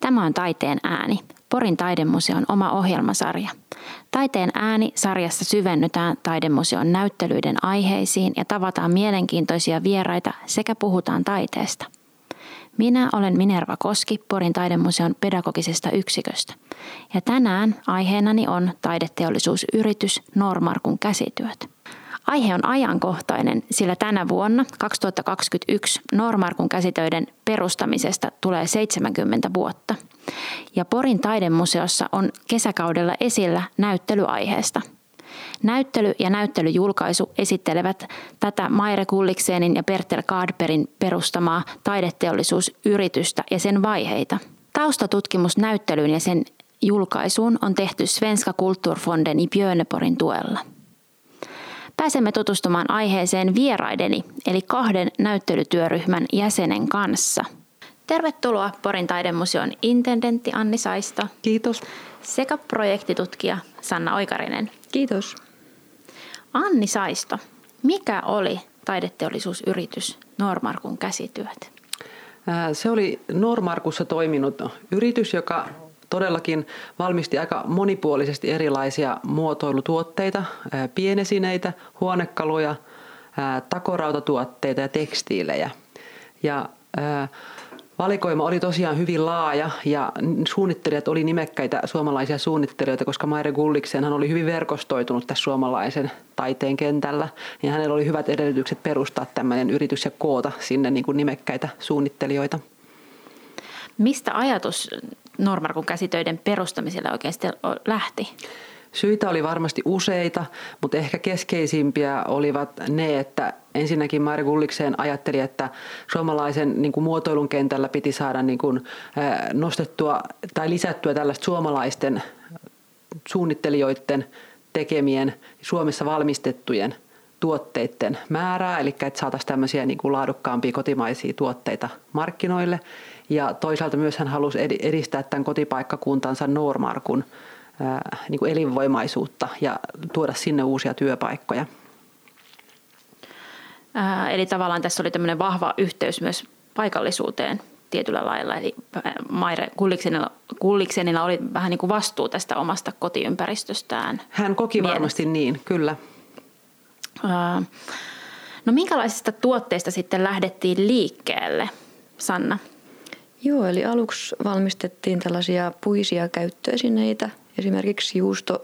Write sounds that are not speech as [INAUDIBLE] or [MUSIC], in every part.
Tämä on Taiteen ääni, Porin taidemuseon oma ohjelmasarja. Taiteen ääni sarjassa syvennytään taidemuseon näyttelyiden aiheisiin ja tavataan mielenkiintoisia vieraita sekä puhutaan taiteesta. Minä olen Minerva Koski Porin taidemuseon pedagogisesta yksiköstä. Ja tänään aiheenani on taideteollisuusyritys Normarkun käsityöt. Aihe on ajankohtainen, sillä tänä vuonna 2021 Normarkun käsitöiden perustamisesta tulee 70 vuotta. Ja Porin taidemuseossa on kesäkaudella esillä näyttelyaiheesta. Näyttely ja näyttelyjulkaisu esittelevät tätä Maire Kulliksenin ja Bertel Kaadperin perustamaa taideteollisuusyritystä ja sen vaiheita. Taustatutkimus näyttelyyn ja sen julkaisuun on tehty Svenska Kulturfonden i Björneporin tuella. Pääsemme tutustumaan aiheeseen vieraideni, eli kahden näyttelytyöryhmän jäsenen kanssa. Tervetuloa Porin taidemuseon intendentti Anni Saisto. Kiitos. Sekä projektitutkija Sanna Oikarinen. Kiitos. Anni Saisto, mikä oli taideteollisuusyritys Normarkun käsityöt? Se oli Normarkussa toiminut yritys, joka todellakin valmisti aika monipuolisesti erilaisia muotoilutuotteita, pienesineitä, huonekaluja, takorautatuotteita ja tekstiilejä. Ja Valikoima oli tosiaan hyvin laaja ja suunnittelijat oli nimekkäitä suomalaisia suunnittelijoita, koska Maire Gulliksen hän oli hyvin verkostoitunut tässä suomalaisen taiteen kentällä. Niin hänellä oli hyvät edellytykset perustaa tämmöinen yritys ja koota sinne niin kuin nimekkäitä suunnittelijoita. Mistä ajatus Normarkun käsitöiden perustamiselle oikeasti lähti? Syitä oli varmasti useita, mutta ehkä keskeisimpiä olivat ne, että ensinnäkin Mairi Gullikseen ajatteli, että suomalaisen niin kuin muotoilun kentällä piti saada niin kuin, nostettua tai lisättyä tällaista suomalaisten suunnittelijoiden tekemien Suomessa valmistettujen tuotteiden määrää, eli että saataisiin tämmöisiä niin kuin laadukkaampia kotimaisia tuotteita markkinoille. Ja toisaalta myös hän halusi edistää tämän kotipaikkakuntansa Normarkun niin kuin elinvoimaisuutta ja tuoda sinne uusia työpaikkoja. Ää, eli tavallaan tässä oli tämmöinen vahva yhteys myös paikallisuuteen tietyllä lailla. Eli Maire Kulliksenilla, Kulliksenilla oli vähän niin kuin vastuu tästä omasta kotiympäristöstään. Hän koki mielessä. varmasti niin, kyllä. Ää, no minkälaisista tuotteista sitten lähdettiin liikkeelle, Sanna? Joo, eli aluksi valmistettiin tällaisia puisia käyttöesineitä – esimerkiksi juusto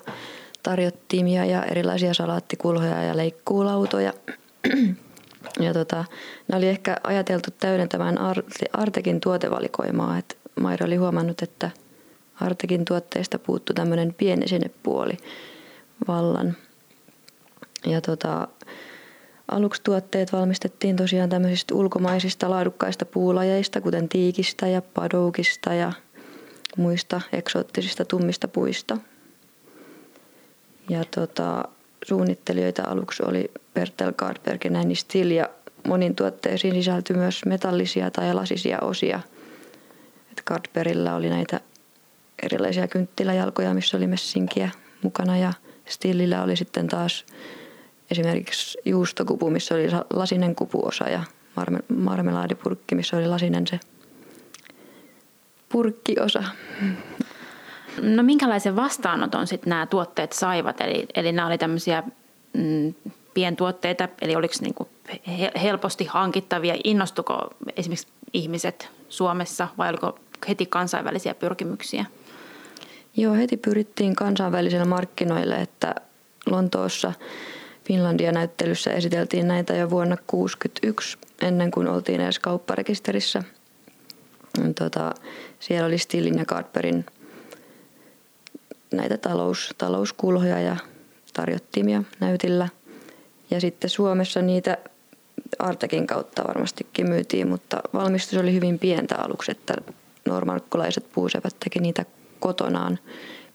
tarjottimia ja erilaisia salaattikulhoja ja leikkuulautoja. Ja tota, ne oli ehkä ajateltu täydentämään Artekin tuotevalikoimaa. Et Mairo oli huomannut, että Artekin tuotteista puuttu tämmöinen pienesinepuoli vallan. Ja tota, aluksi tuotteet valmistettiin tosiaan tämmöisistä ulkomaisista laadukkaista puulajeista, kuten tiikistä ja padoukista ja muista eksoottisista tummista puista. Ja tota, suunnittelijoita aluksi oli Bertel Gardberg ja Nanny Still ja monin tuotteisiin sisältyi myös metallisia tai lasisia osia. Et Gardbergillä oli näitä erilaisia kynttiläjalkoja, missä oli messinkiä mukana ja Stillillä oli sitten taas esimerkiksi juustokupu, missä oli lasinen kupuosa ja marmelaadipurkki, missä oli lasinen se purkkiosa. No minkälaisen vastaanoton sitten nämä tuotteet saivat? Eli, eli nämä oli tämmöisiä mm, pientuotteita, eli oliko niinku helposti hankittavia? Innostuko esimerkiksi ihmiset Suomessa vai oliko heti kansainvälisiä pyrkimyksiä? Joo, heti pyrittiin kansainvälisille markkinoille, että Lontoossa Finlandia-näyttelyssä esiteltiin näitä jo vuonna 1961, ennen kuin oltiin edes kaupparekisterissä – tota, siellä oli Stillin ja Carperin näitä talous, talouskulhoja ja tarjottimia näytillä. Ja sitten Suomessa niitä Artekin kautta varmastikin myytiin, mutta valmistus oli hyvin pientä aluksi, että normarkkulaiset puusevät teki niitä kotonaan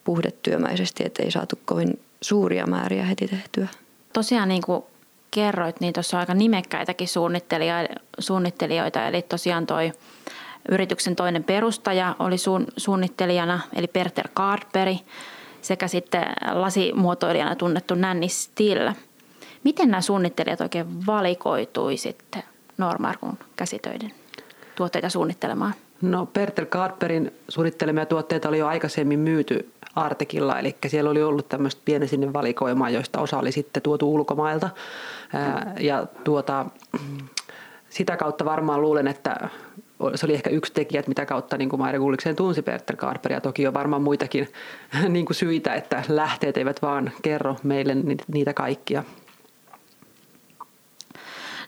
puhdetyömäisesti, että ei saatu kovin suuria määriä heti tehtyä. Tosiaan niin kuin kerroit, niin tuossa on aika nimekkäitäkin suunnittelijoita, eli tosiaan toi Yrityksen toinen perustaja oli suun, suunnittelijana, eli Perter Carperi, sekä sitten lasimuotoilijana tunnettu Nanny Still. Miten nämä suunnittelijat oikein valikoitui sitten Normarkun käsitöiden tuotteita suunnittelemaan? No Pertel Carperin suunnittelemia tuotteita oli jo aikaisemmin myyty Artekilla, eli siellä oli ollut tämmöistä pienen sinne valikoimaa, joista osa oli sitten tuotu ulkomailta. Ja tuota, sitä kautta varmaan luulen, että se oli ehkä yksi tekijä, mitä kautta niin kuin Maire Gullikseen tunsi Perter Karperia. Toki on varmaan muitakin [LAUGHS] niin kuin syitä, että lähteet eivät vaan kerro meille niitä kaikkia.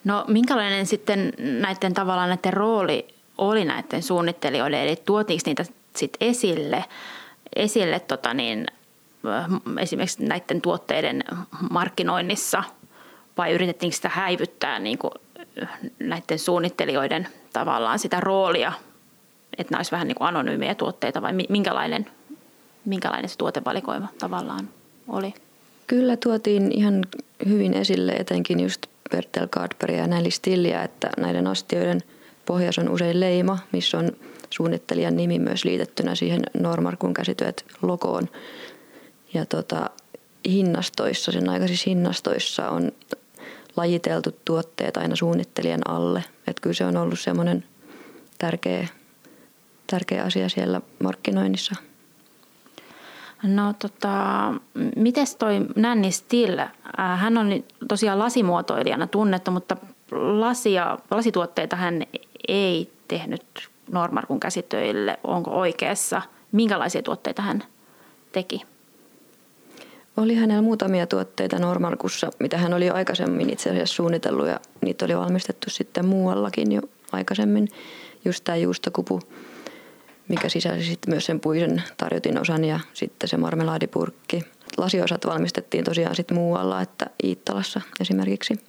No minkälainen sitten näiden tavallaan näiden rooli oli näiden suunnittelijoiden, eli tuotiinko niitä sitten esille, esille tota niin, esimerkiksi näiden tuotteiden markkinoinnissa vai yritettiinkö sitä häivyttää niin kuin näiden suunnittelijoiden tavallaan sitä roolia, että nämä olisi vähän niin kuin anonyymiä tuotteita vai minkälainen, minkälainen se tuotevalikoima tavallaan oli? Kyllä tuotiin ihan hyvin esille etenkin just Bertel Carperia ja Nelly Stillia, että näiden astioiden pohjassa on usein leima, missä on suunnittelijan nimi myös liitettynä siihen Normarkun käsityöt logoon. Ja tota, hinnastoissa, sen aikaisissa hinnastoissa on lajiteltu tuotteet aina suunnittelijan alle. Että kyllä se on ollut semmoinen tärkeä, tärkeä asia siellä markkinoinnissa. No tota, mites toi Nanny Still? Äh, hän on tosiaan lasimuotoilijana tunnettu, mutta lasia, lasituotteita hän ei tehnyt Normarkun käsitöille. Onko oikeassa? Minkälaisia tuotteita hän teki? Oli hänellä muutamia tuotteita Normarkussa, mitä hän oli aikaisemmin itse asiassa suunnitellut ja niitä oli valmistettu sitten muuallakin jo aikaisemmin. Just tämä juustokupu, mikä sisälsi sitten myös sen puisen tarjotin osan ja sitten se marmelaadipurkki. Lasiosat valmistettiin tosiaan sitten muualla, että Iittalassa esimerkiksi.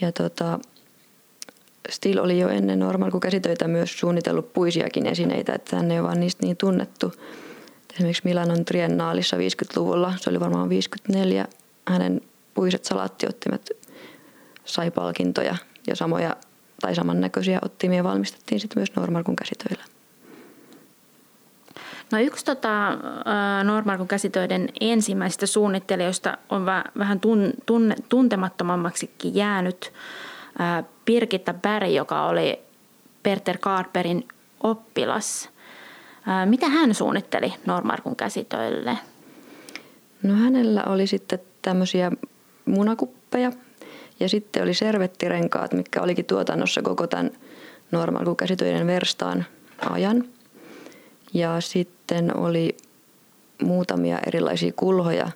Ja tota, Stil oli jo ennen Normal käsitöitä myös suunnitellut puisiakin esineitä, että hän ei ole vaan niistä niin tunnettu – esimerkiksi Milanon triennaalissa 50-luvulla, se oli varmaan 54, hänen puiset salaattiottimet sai palkintoja ja samoja tai samannäköisiä ottimia valmistettiin sitten myös Normarkun käsitöillä. No yksi tota, Normarkun käsitöiden ensimmäisistä suunnittelijoista on vähän tun, tunne, tuntemattomammaksikin jäänyt Pirkitta Berg, joka oli Perter Karperin oppilas – mitä hän suunnitteli Normarkun käsitöille? No hänellä oli sitten tämmöisiä munakuppeja ja sitten oli servettirenkaat, mikä olikin tuotannossa koko tämän Normarkun käsitöiden verstaan ajan. Ja sitten oli muutamia erilaisia kulhoja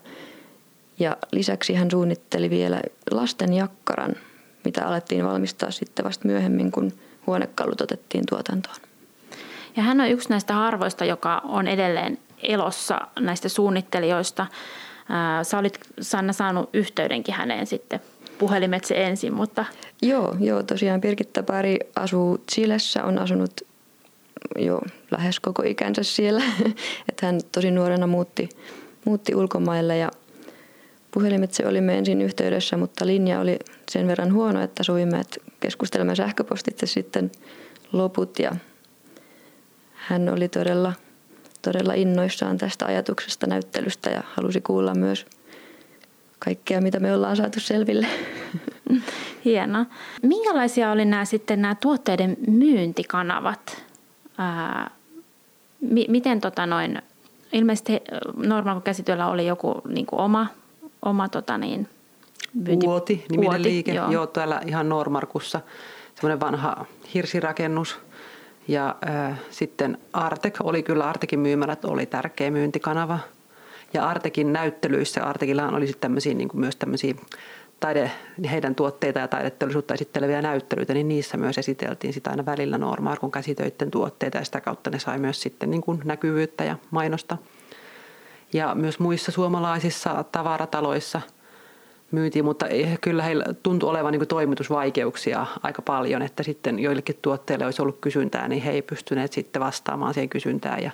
ja lisäksi hän suunnitteli vielä lasten jakkaran, mitä alettiin valmistaa sitten vasta myöhemmin, kun huonekalut otettiin tuotantoon. Ja hän on yksi näistä harvoista, joka on edelleen elossa näistä suunnittelijoista. Sä olit Sanna saanut yhteydenkin häneen sitten puhelimetse ensin, mutta... Joo, joo tosiaan Birgitta Päri asuu Chilessä, on asunut jo lähes koko ikänsä siellä. [LAUGHS] että hän tosi nuorena muutti, muutti ulkomaille ja puhelimetse olimme ensin yhteydessä, mutta linja oli sen verran huono, että sovimme, että keskustelemme sähköpostitse sitten loput ja hän oli todella, todella innoissaan tästä ajatuksesta näyttelystä ja halusi kuulla myös kaikkea, mitä me ollaan saatu selville. [LAUGHS] Hienoa. Minkälaisia oli nämä sitten nämä tuotteiden myyntikanavat? Ää, mi- miten tota noin, ilmeisesti normaali käsityöllä oli joku niin kuin oma, oma tota niin, myynti... Uoti, niminen Uoti, liike, joo. joo. täällä ihan Normarkussa. Semmoinen vanha hirsirakennus – ja äh, sitten Artek oli kyllä, Artekin myymälät oli tärkeä myyntikanava. Ja Artekin näyttelyissä, Artekillaan oli sitten tämmöisiä, niin kuin myös tämmöisiä taide, heidän tuotteita ja taideteollisuutta esitteleviä näyttelyitä, niin niissä myös esiteltiin sitä aina välillä Normarkun käsitöiden tuotteita ja sitä kautta ne sai myös sitten niin kuin näkyvyyttä ja mainosta. Ja myös muissa suomalaisissa tavarataloissa – myytiin, mutta kyllä heillä tuntui olevan niin toimitusvaikeuksia aika paljon, että sitten joillekin tuotteille olisi ollut kysyntää, niin he ei pystyneet sitten vastaamaan siihen kysyntään ja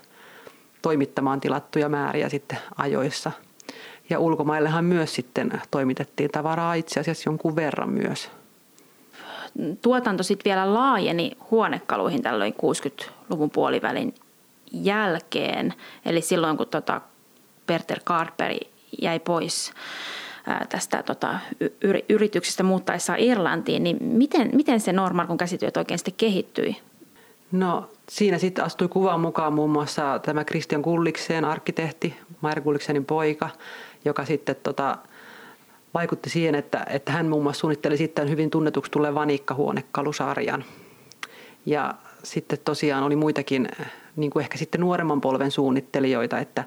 toimittamaan tilattuja määriä sitten ajoissa. Ja ulkomaillehan myös sitten toimitettiin tavaraa itse asiassa jonkun verran myös. Tuotanto sitten vielä laajeni huonekaluihin tällöin 60-luvun puolivälin jälkeen, eli silloin kun tota Perter Carperi jäi pois tästä tota, yrityksestä muuttaessa Irlantiin, niin miten, miten se Normarkun käsityöt oikein sitten kehittyi? No siinä sitten astui kuvan mukaan muun muassa tämä Christian Kullikseen, arkkitehti, Maija Kulliksenin poika, joka sitten tota, vaikutti siihen, että, että hän muun muassa suunnitteli sitten hyvin tunnetuksi tulee vanikkahuonekalusarjan. Ja sitten tosiaan oli muitakin, niin kuin ehkä sitten nuoremman polven suunnittelijoita, että,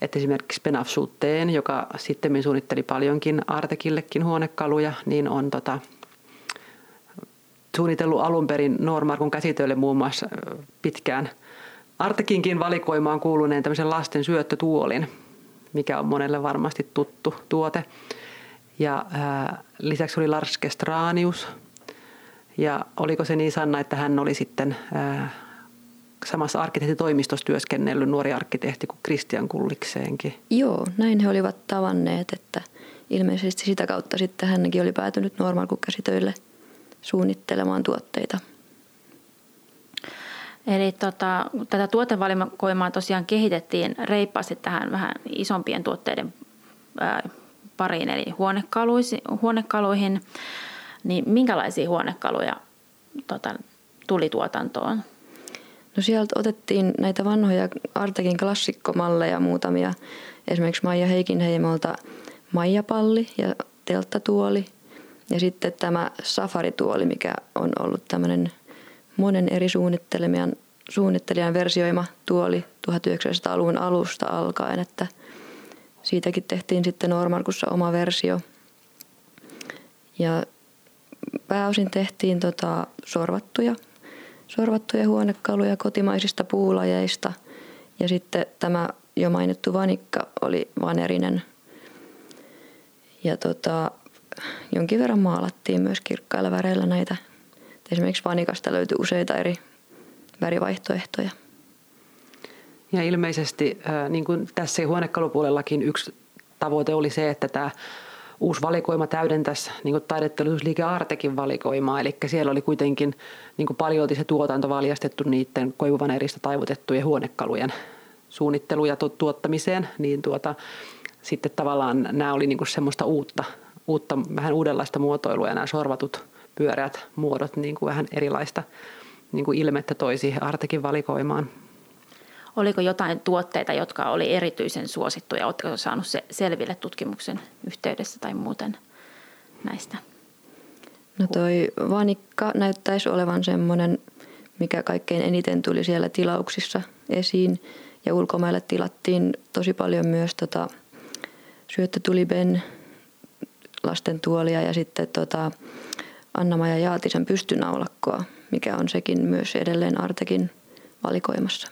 että esimerkiksi Benaf Schutteen, joka sitten suunnitteli paljonkin Artekillekin huonekaluja, niin on tota, suunnitellut alun perin Normarkun käsitöille muun muassa pitkään Artekinkin valikoimaan kuuluneen tämmöisen lasten syöttötuolin, mikä on monelle varmasti tuttu tuote. Ja ää, lisäksi oli Lars Kestranius. Ja oliko se niin Sanna, että hän oli sitten ää, samassa arkkitehtitoimistossa työskennellyt nuori arkkitehti kuin Christian Kullikseenkin? Joo, näin he olivat tavanneet, että ilmeisesti sitä kautta sitten hänkin oli päätynyt Normarkun-käsitöille – suunnittelemaan tuotteita. Eli tota, tätä tuotevalikoimaa tosiaan kehitettiin reippaasti tähän vähän isompien tuotteiden pariin, eli huonekaluihin. Niin minkälaisia huonekaluja tota, tuli tuotantoon? No sieltä otettiin näitä vanhoja Artekin klassikkomalleja muutamia. Esimerkiksi Maija Heikinheimolta Maija-palli ja telttatuoli – ja sitten tämä safarituoli, mikä on ollut tämmöinen monen eri suunnittelijan, suunnittelijan versioima tuoli 1900-luvun alusta alkaen, että siitäkin tehtiin sitten Normarkussa oma versio. Ja pääosin tehtiin tota sorvattuja, sorvattuja huonekaluja kotimaisista puulajeista ja sitten tämä jo mainittu vanikka oli vanerinen. Ja tota, jonkin verran maalattiin myös kirkkailla väreillä näitä. Esimerkiksi vanikasta löytyi useita eri värivaihtoehtoja. Ja ilmeisesti, niin kuin tässä huonekalupuolellakin yksi tavoite oli se, että tämä uusi valikoima täydentäisi niin kuin taidetteollisuusliike Artekin valikoimaa. Eli siellä oli kuitenkin niin paljolti se tuotanto valjastettu niiden koivuvanerista taivutettujen huonekalujen suunnitteluun ja tuottamiseen. Niin tuota, sitten tavallaan nämä oli niin semmoista uutta uutta, vähän uudenlaista muotoilua ja nämä sorvatut pyöreät muodot niin kuin vähän erilaista niin kuin ilmettä toi siihen Artekin valikoimaan. Oliko jotain tuotteita, jotka oli erityisen suosittuja? Oletko saanut se selville tutkimuksen yhteydessä tai muuten näistä? No toi vanikka näyttäisi olevan semmoinen, mikä kaikkein eniten tuli siellä tilauksissa esiin. Ja ulkomaille tilattiin tosi paljon myös tota, syöttötuliben lasten tuolia ja sitten tota Anna-Maja Jaatisen pystynaulakkoa, mikä on sekin myös edelleen Artekin valikoimassa.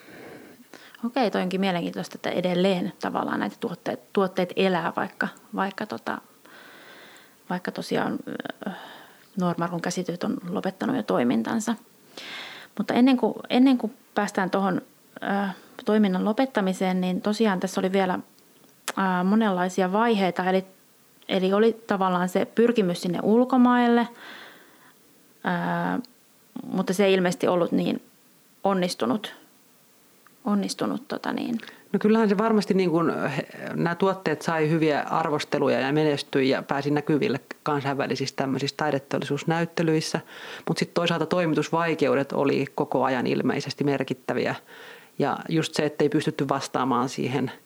Okei, toi onkin mielenkiintoista, että edelleen tavallaan näitä tuotteet, tuotteet elää, vaikka, vaikka, tota, vaikka tosiaan äh, Normarkun käsityöt on lopettanut jo toimintansa. Mutta ennen kuin, ennen kuin päästään tuohon äh, toiminnan lopettamiseen, niin tosiaan tässä oli vielä äh, monenlaisia vaiheita. Eli Eli oli tavallaan se pyrkimys sinne ulkomaille, mutta se ei ilmeisesti ollut niin onnistunut. onnistunut tota niin. No kyllähän se varmasti niin kuin, nämä tuotteet sai hyviä arvosteluja ja menestyi ja pääsi näkyville kansainvälisissä tämmöisissä taideteollisuusnäyttelyissä. Mutta sitten toisaalta toimitusvaikeudet oli koko ajan ilmeisesti merkittäviä. Ja just se, että ei pystytty vastaamaan siihen –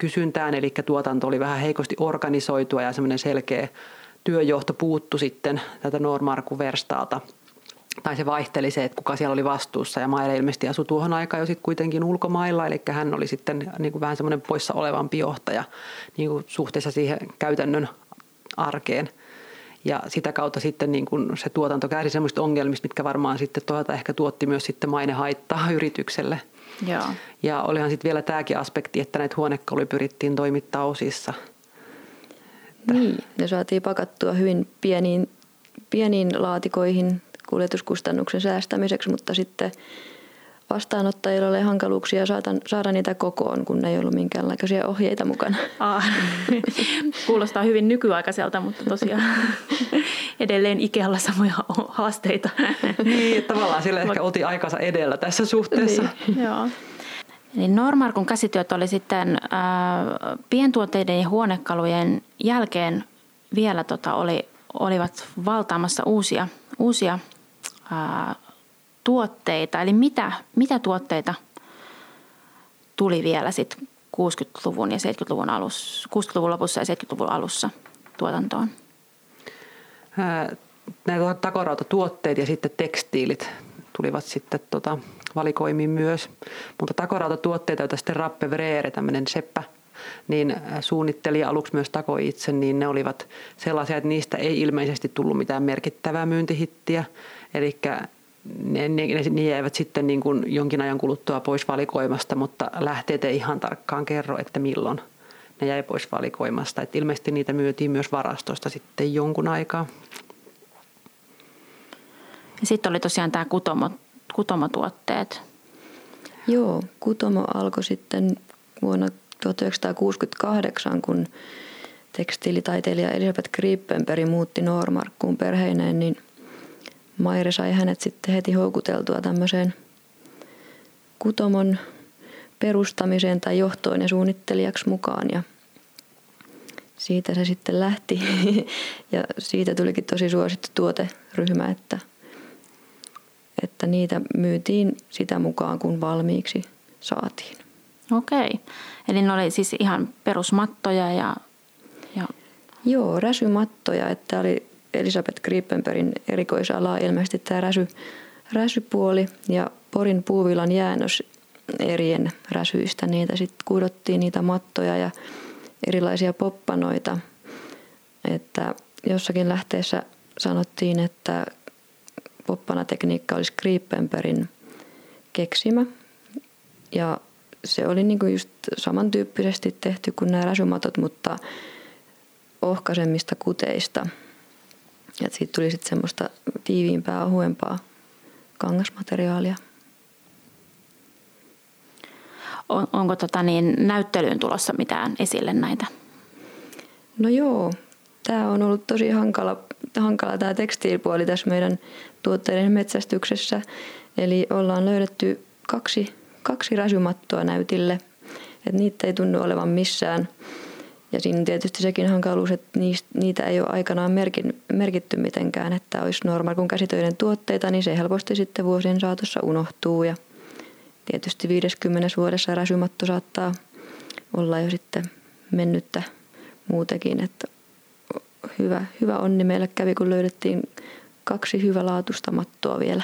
kysyntään, eli tuotanto oli vähän heikosti organisoitua ja semmoinen selkeä työjohto puuttu sitten tätä Normarkun verstaalta. Tai se vaihteli se, että kuka siellä oli vastuussa ja Maire ilmeisesti asui tuohon aikaan jo sitten kuitenkin ulkomailla, eli hän oli sitten niin kuin vähän semmoinen poissa olevampi johtaja niin kuin suhteessa siihen käytännön arkeen. Ja sitä kautta sitten niin kuin se tuotanto kärsi semmoista ongelmista, mitkä varmaan sitten toisaalta ehkä tuotti myös sitten mainehaittaa yritykselle – Joo. Ja olihan sitten vielä tämäkin aspekti, että näitä huonekaluja pyrittiin toimittaa osissa. Että. Niin, ne saatiin pakattua hyvin pieniin, pieniin laatikoihin kuljetuskustannuksen säästämiseksi, mutta sitten vastaanottajilla oli hankaluuksia saada, saada niitä kokoon, kun ei ollut minkäänlaisia ohjeita mukana. Ah, [LAUGHS] kuulostaa hyvin nykyaikaiselta, mutta tosiaan [LAUGHS] edelleen Ikealla samoja haasteita. Niin, tavallaan sillä ehkä oltiin aikansa edellä tässä suhteessa. Niin, joo. Eli Normarkun käsityöt oli sitten äh, pientuotteiden ja huonekalujen jälkeen vielä tota, oli, olivat valtaamassa uusia, uusia äh, tuotteita, eli mitä, mitä tuotteita tuli vielä sitten 60-luvun ja 70-luvun alussa, 60-luvun lopussa ja 70-luvun alussa tuotantoon? Nämä takorautatuotteet ja sitten tekstiilit tulivat sitten tota, valikoimiin myös. Mutta takorautatuotteita, joita sitten Rappe Vreere, tämmöinen seppä, niin suunnitteli aluksi myös takoi itse, niin ne olivat sellaisia, että niistä ei ilmeisesti tullut mitään merkittävää myyntihittiä. Eli ne, ne, ne, jäivät sitten niin kuin jonkin ajan kuluttua pois valikoimasta, mutta lähteet ei ihan tarkkaan kerro, että milloin ne jäi pois valikoimasta. Et ilmeisesti niitä myytiin myös varastosta sitten jonkun aikaa. Ja sitten oli tosiaan tämä kutomo, kutomotuotteet. Joo, kutomo alkoi sitten vuonna 1968, kun tekstiilitaiteilija Elisabeth Grippenberg muutti Normarkkuun perheineen, niin Maire sai hänet sitten heti houkuteltua tämmöiseen kutomon perustamiseen tai johtoon ja suunnittelijaksi mukaan. Ja siitä se sitten lähti [LAUGHS] ja siitä tulikin tosi suosittu tuoteryhmä, että, että niitä myytiin sitä mukaan, kun valmiiksi saatiin. Okei, eli ne oli siis ihan perusmattoja ja... ja... Joo, räsymattoja, että oli Elisabeth Grippenbergin erikoisala ilmeisesti tämä räsy, räsypuoli ja Porin puuvilan jäännös erien räsyistä. Niitä sitten kudottiin niitä mattoja ja erilaisia poppanoita. Että jossakin lähteessä sanottiin, että poppanatekniikka olisi Grippenbergin keksimä. Ja se oli niinku just samantyyppisesti tehty kuin nämä räsymatot, mutta ohkaisemmista kuteista – ja siitä tuli sitten semmoista tiiviimpää, ohuempaa kangasmateriaalia. On, onko tota niin, näyttelyyn tulossa mitään esille näitä? No joo, tämä on ollut tosi hankala, hankala tämä tekstiilipuoli tässä meidän tuotteiden metsästyksessä. Eli ollaan löydetty kaksi, kaksi räsymattoa näytille, että niitä ei tunnu olevan missään – ja siinä on tietysti sekin hankaluus, että niitä ei ole aikanaan merkin, merkitty mitenkään, että olisi normaali kun käsitöiden tuotteita, niin se helposti sitten vuosien saatossa unohtuu. Ja tietysti 50 vuodessa räsymatto saattaa olla jo sitten mennyttä muutenkin, että hyvä, hyvä onni meille kävi, kun löydettiin kaksi hyvälaatuista mattoa vielä.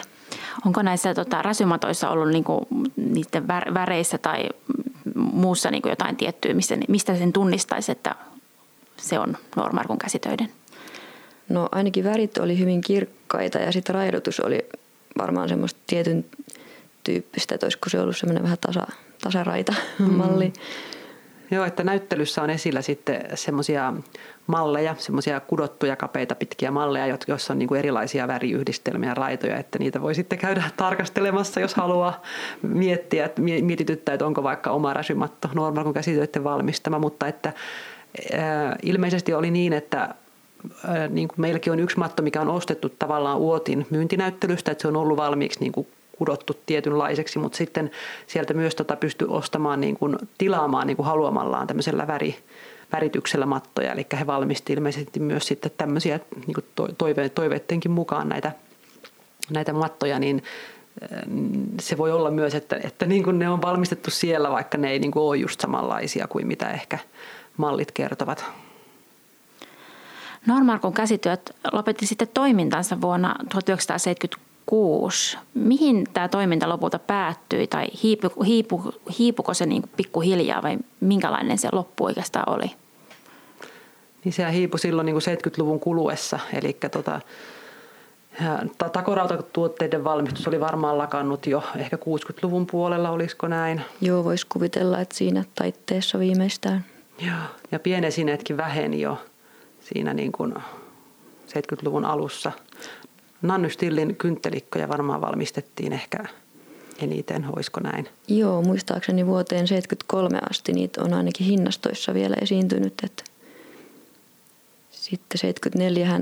Onko näissä tota, räsymatoissa ollut niinku, niiden väreissä tai muussa niin kuin jotain tiettyä, mistä, mistä sen tunnistaisi, että se on Normarkun käsitöiden? No ainakin värit oli hyvin kirkkaita ja sitten raidotus oli varmaan semmoista tietyn tyyppistä, että olisiko se ollut semmoinen vähän tasa, tasaraita mm. malli. Joo, että näyttelyssä on esillä sitten semmoisia malleja, semmoisia kudottuja kapeita pitkiä malleja, joissa on niin kuin erilaisia väriyhdistelmiä raitoja, että niitä voi sitten käydä [LAUGHS] tarkastelemassa, jos haluaa miettiä, että mietityttää, että onko vaikka oma räsymatto normaal kuin käsitöiden valmistama, mutta että ää, ilmeisesti oli niin, että niin kuin meilläkin on yksi matto, mikä on ostettu tavallaan Uotin myyntinäyttelystä, että se on ollut valmiiksi niin kuin kudottu tietynlaiseksi, mutta sitten sieltä myös tota pystyy ostamaan, niin kuin, tilaamaan niin kuin haluamallaan tämmöisellä väri, värityksellä mattoja. Eli he valmisti ilmeisesti myös sitten tämmöisiä niin kuin toive, toiveittenkin mukaan näitä, näitä mattoja, niin äh, se voi olla myös, että, että niin kuin ne on valmistettu siellä, vaikka ne ei niin kuin ole just samanlaisia kuin mitä ehkä mallit kertovat. Normarkun käsityöt lopetti sitten toimintansa vuonna 1970 2006. Mihin tämä toiminta lopulta päättyi tai hiipu, hiipu, hiipuko se niin pikkuhiljaa vai minkälainen se loppu oikeastaan oli? Niin se hiipui silloin niin kuin 70-luvun kuluessa, eli tota, takorautatuotteiden valmistus oli varmaan lakannut jo ehkä 60-luvun puolella, olisiko näin? Joo, voisi kuvitella, että siinä taitteessa viimeistään. Joo, ja pienesineetkin väheni jo siinä niin kuin 70-luvun alussa. Nannystillin kynttelikkoja varmaan valmistettiin ehkä eniten, olisiko näin? Joo, muistaakseni vuoteen 73 asti niitä on ainakin hinnastoissa vielä esiintynyt. Että sitten 74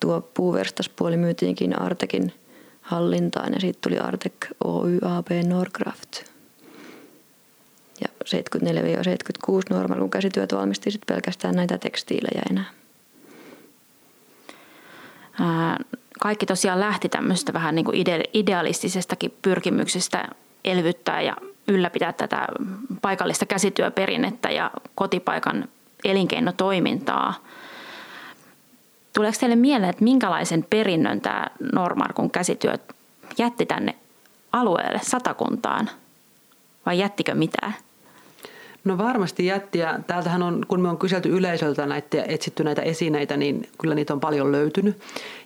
tuo puuverstaspuoli myytiinkin Artekin hallintaan ja sitten tuli Artek Oy AB Norcraft. Ja 74-76 Normal, kun käsityöt valmisti sitten pelkästään näitä tekstiilejä enää. Kaikki tosiaan lähti tämmöisestä vähän niin kuin ide- idealistisestakin pyrkimyksestä elvyttää ja ylläpitää tätä paikallista käsityöperinnettä ja kotipaikan elinkeinotoimintaa. Tuleeko teille mieleen, että minkälaisen perinnön tämä Normarkun käsityö jätti tänne alueelle, satakuntaan, vai jättikö mitään? No varmasti jätti ja täältähän on, kun me on kyselty yleisöltä näitä ja etsitty näitä esineitä, niin kyllä niitä on paljon löytynyt.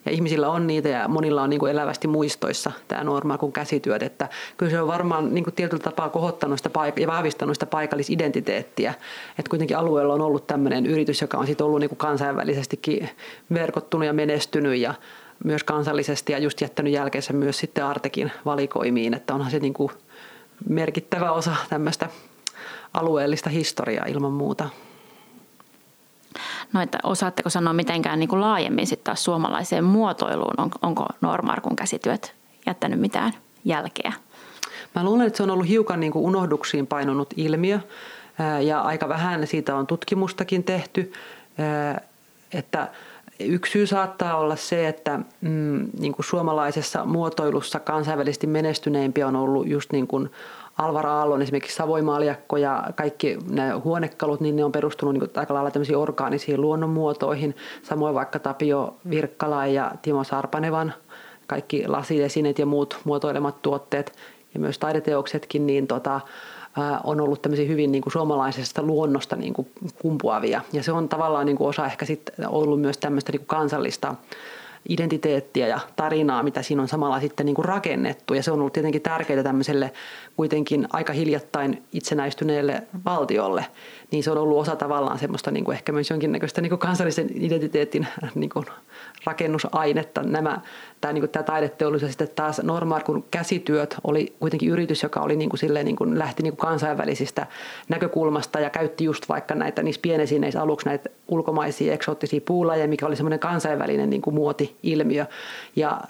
Ja ihmisillä on niitä ja monilla on niin kuin elävästi muistoissa tämä norma kuin käsityöt. Että kyllä se on varmaan niin kuin tietyllä tapaa kohottanut sitä paik- ja vahvistanut sitä paikallisidentiteettiä. Että kuitenkin alueella on ollut tämmöinen yritys, joka on sitten ollut niin kuin kansainvälisestikin verkottunut ja menestynyt ja myös kansallisesti ja just jättänyt jälkeensä myös sitten Artekin valikoimiin. Että onhan se niin kuin merkittävä osa tämmöistä alueellista historiaa ilman muuta. No, että osaatteko sanoa mitenkään niin kuin laajemmin sitten taas suomalaiseen muotoiluun? On, onko Normarkun käsityöt jättänyt mitään jälkeä? Mä luulen, että se on ollut hiukan niin kuin unohduksiin painunut ilmiö ja aika vähän siitä on tutkimustakin tehty. Että Yksi syy saattaa olla se, että mm, niin kuin suomalaisessa muotoilussa kansainvälisesti menestyneimpiä on ollut just niin kuin Alvar Aallon esimerkiksi Savoimaaljakko ja kaikki ne huonekalut, niin ne on perustunut niin aika lailla tämmöisiin orgaanisiin luonnonmuotoihin. Samoin vaikka Tapio Virkkala ja Timo Sarpanevan kaikki lasiesineet ja muut muotoilemat tuotteet ja myös taideteoksetkin, niin tota, on ollut tämmöisiä hyvin niin kuin suomalaisesta luonnosta niin kuin kumpuavia. Ja se on tavallaan niin kuin osa ehkä sit ollut myös tämmöistä niin kuin kansallista identiteettiä ja tarinaa, mitä siinä on samalla sitten niin kuin rakennettu. Ja se on ollut tietenkin tärkeää tämmöiselle kuitenkin aika hiljattain itsenäistyneelle valtiolle. Niin se on ollut osa tavallaan semmoista niin kuin ehkä myös jonkinnäköistä niin kuin kansallisen identiteetin [LAUGHS] niin kuin rakennusainetta. Nämä, tämä, niin kuin, tämä taideteollisuus ja sitten taas Normarkun käsityöt oli kuitenkin yritys, joka oli niin kuin, silleen, niin kuin, lähti niin kuin kansainvälisistä näkökulmasta ja käytti just vaikka näitä niissä pienesineissä aluksi näitä ulkomaisia eksoottisia puulajeja, mikä oli semmoinen kansainvälinen niin kuin muoti-ilmiö. Ja,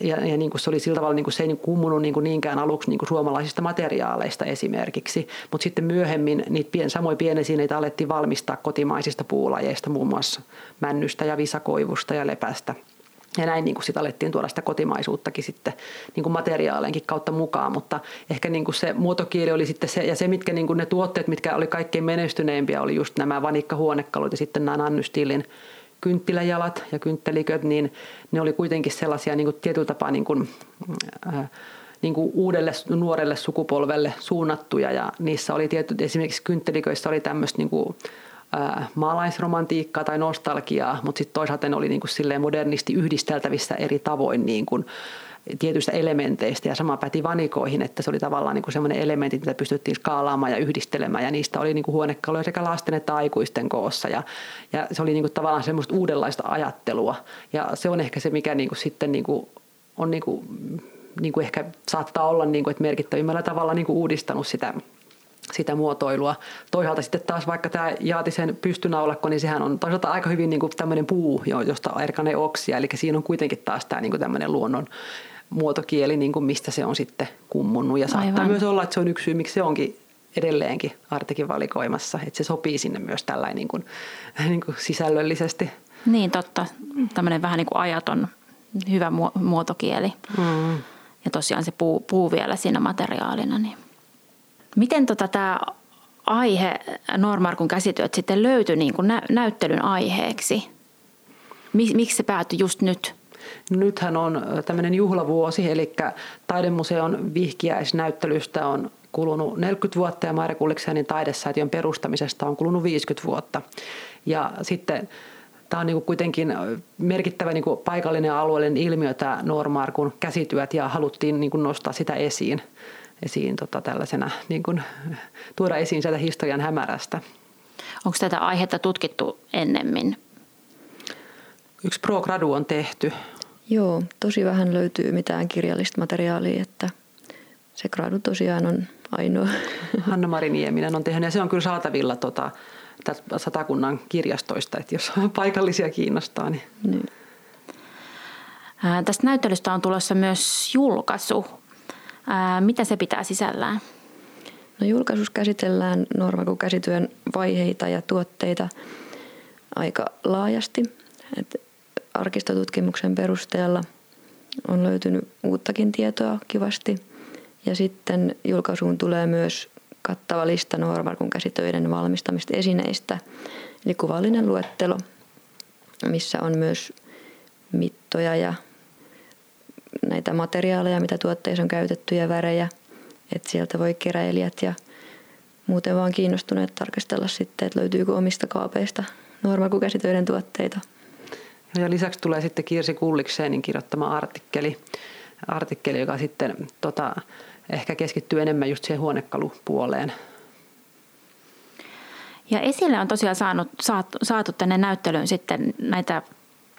ja, ja niin kuin se oli sillä tavalla, niin kuin se ei niin kummunut niin kuin niinkään aluksi niin kuin suomalaisista materiaaleista esimerkiksi, mutta sitten myöhemmin niitä pien, samoja pienesineitä alettiin valmistaa kotimaisista puulajeista, muun muassa männystä ja visakoivusta ja lepästä. Ja näin niin kuin alettiin tuoda sitä kotimaisuuttakin sitten niin kuin materiaaleenkin kautta mukaan, mutta ehkä niin kuin se muotokieli oli sitten se, ja se mitkä niin kuin ne tuotteet, mitkä oli kaikkein menestyneimpiä, oli just nämä vanikkahuonekalut ja sitten nämä Nannystiilin kynttiläjalat ja kyntteliköt, niin ne oli kuitenkin sellaisia niin kuin tietyllä tapaa niin kuin, äh, niin kuin uudelle nuorelle sukupolvelle suunnattuja. Ja niissä oli tietyt, esimerkiksi kyntteliköissä oli tämmöistä niin kuin, maalaisromantiikkaa tai nostalgiaa, mutta sitten toisaalta ne oli niin kuin silleen modernisti yhdisteltävissä eri tavoin niin kuin tietyistä elementeistä ja sama päti vanikoihin, että se oli tavallaan niin semmoinen elementti, mitä pystyttiin skaalaamaan ja yhdistelemään ja niistä oli niin kuin huonekaluja sekä lasten että aikuisten koossa ja, ja se oli niin kuin tavallaan semmoista uudenlaista ajattelua ja se on ehkä se, mikä niin kuin sitten niin kuin on niin kuin, niin kuin ehkä saattaa olla niin kuin, että merkittävimmällä tavalla niin kuin uudistanut sitä sitä muotoilua. Toisaalta sitten taas vaikka tämä Jaatisen pystynaulakko, niin sehän on toisaalta aika hyvin niin kuin tämmöinen puu, josta erkanee oksia. Eli siinä on kuitenkin taas tämä niin kuin tämmöinen luonnon muotokieli, niin kuin mistä se on sitten kummunnut. Ja saattaa Aivan. myös olla, että se on yksi syy, miksi se onkin edelleenkin Artekin valikoimassa, että se sopii sinne myös tällainen niin kuin, [LAUGHS] niin kuin sisällöllisesti. Niin, totta. Tämmöinen vähän niin kuin ajaton hyvä muotokieli. Mm. Ja tosiaan se puu, puu vielä siinä materiaalina. Niin. Miten tota tämä aihe, Normarkun käsityöt sitten löytyi niin kuin nä- näyttelyn aiheeksi? Miksi se päätyi just nyt? Nythän on tämmöinen juhlavuosi, eli Taidemuseon vihkiäisnäyttelystä on kulunut 40 vuotta ja Maire Kulliksenin taidesäätiön perustamisesta on kulunut 50 vuotta. Ja sitten tämä on niin kuitenkin merkittävä niin paikallinen alueellinen ilmiö tämä Normarkun käsityöt ja haluttiin niin nostaa sitä esiin esiin tota, tällaisena, niin kuin, tuoda esiin sieltä historian hämärästä. Onko tätä aihetta tutkittu ennemmin? Yksi pro-gradu on tehty. Joo, tosi vähän löytyy mitään kirjallista materiaalia, että se gradu tosiaan on ainoa. [LAUGHS] Hanna-Mari Nieminen on tehnyt ja se on kyllä saatavilla tota, satakunnan kirjastoista, että jos [LAUGHS] paikallisia kiinnostaa. Niin. niin. Tästä näyttelystä on tulossa myös julkaisu. Ää, mitä se pitää sisällään? No julkaisussa käsitellään normakukäsityön vaiheita ja tuotteita aika laajasti. Et arkistotutkimuksen perusteella on löytynyt uuttakin tietoa kivasti. Ja sitten julkaisuun tulee myös kattava lista Noormarkun käsitöiden valmistamista esineistä, eli kuvallinen luettelo, missä on myös mittoja ja näitä materiaaleja, mitä tuotteissa on käytetty ja värejä. Että sieltä voi keräilijät ja muuten vaan kiinnostuneet tarkastella sitten, että löytyykö omista kaapeista Noormarkun tuotteita. Ja lisäksi tulee sitten Kirsi Kullikseenin kirjoittama artikkeli, artikkeli joka sitten tota, ehkä keskittyy enemmän just siihen huonekalupuoleen. Ja esille on tosiaan saanut, saatu, saatu tänne näyttelyyn sitten näitä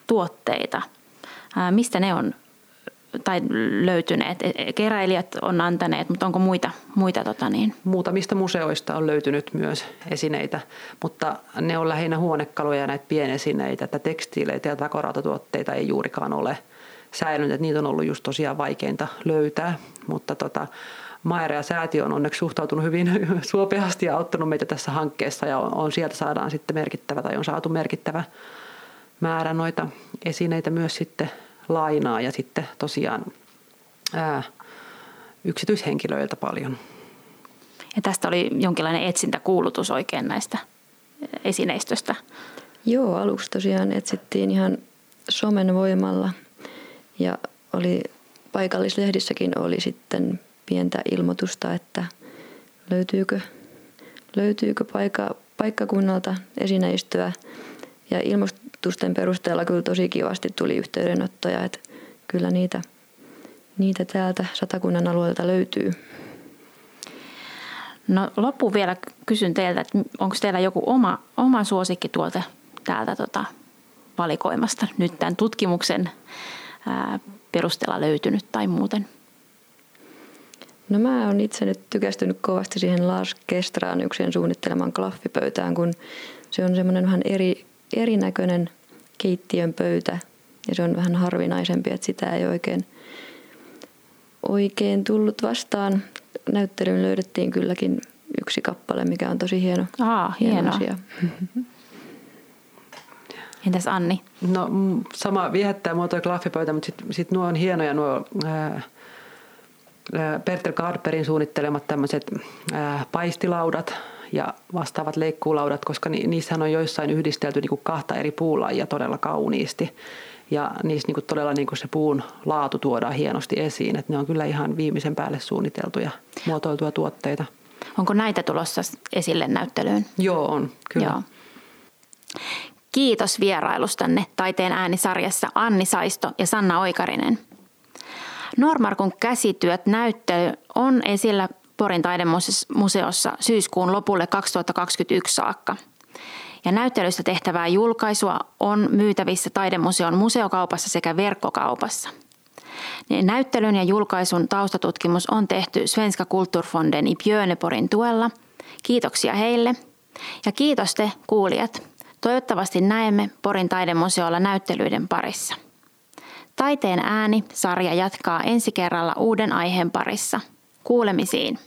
tuotteita. Ää, mistä ne on tai löytyneet? E, e, keräilijät on antaneet, mutta onko muita? muita tota niin? Muutamista museoista on löytynyt myös esineitä, mutta ne on lähinnä huonekaluja ja näitä pienesineitä, että tekstiileitä ja takorautatuotteita ei juurikaan ole säilynyt, että niitä on ollut just tosiaan vaikeinta löytää, mutta tota, Maera ja säätiö on onneksi suhtautunut hyvin [LAUGHS] suopeasti ja auttanut meitä tässä hankkeessa ja on, on sieltä saadaan sitten merkittävä tai on saatu merkittävä määrä noita esineitä myös sitten lainaa ja sitten tosiaan ää, yksityishenkilöiltä paljon. Ja tästä oli jonkinlainen etsintäkuulutus oikein näistä esineistöstä. Joo, aluksi tosiaan etsittiin ihan somen voimalla ja oli paikallislehdissäkin oli sitten pientä ilmoitusta, että löytyykö, löytyykö paikka, paikkakunnalta esineistöä. Ja ilmoitusten perusteella kyllä tosi kivasti tuli yhteydenottoja, että kyllä niitä, niitä täältä satakunnan alueelta löytyy. No loppu vielä kysyn teiltä, että onko teillä joku oma, oma suosikki tuolta täältä tota, valikoimasta nyt tämän tutkimuksen ää, perusteella löytynyt tai muuten? No mä oon itse nyt tykästynyt kovasti siihen Lars Kestraaniuksen suunnittelemaan klaffipöytään, kun se on semmoinen vähän eri, erinäköinen keittiön pöytä ja se on vähän harvinaisempi, että sitä ei oikein, oikein tullut vastaan. Näyttelyyn löydettiin kylläkin yksi kappale, mikä on tosi hieno, Aa, hieno, hieno asia. [LAUGHS] Entäs Anni? No sama viehättää muotoja klaffipöytä, mutta sitten sit nuo on hienoja nuo ää, Pertel Garperin suunnittelemat tämmöiset paistilaudat ja vastaavat leikkuulaudat, koska niissä on joissain yhdistelty niin kuin kahta eri puulajia todella kauniisti. Ja niissä niin kuin todella niin kuin se puun laatu tuodaan hienosti esiin. Että ne on kyllä ihan viimeisen päälle suunniteltuja, muotoiltuja tuotteita. Onko näitä tulossa esille näyttelyyn? Joo, on. Kyllä. Joo. Kiitos vierailustanne Taiteen äänisarjassa Anni Saisto ja Sanna Oikarinen – Normarkun käsityöt näyttely on esillä Porin taidemuseossa syyskuun lopulle 2021 saakka. Ja näyttelystä tehtävää julkaisua on myytävissä Taidemuseon museokaupassa sekä verkkokaupassa. Näyttelyn ja julkaisun taustatutkimus on tehty Svenska Kulturfonden i Björneporin tuella. Kiitoksia heille. Ja kiitos te kuulijat. Toivottavasti näemme Porin taidemuseolla näyttelyiden parissa. Taiteen ääni sarja jatkaa ensi kerralla uuden aiheen parissa. Kuulemisiin.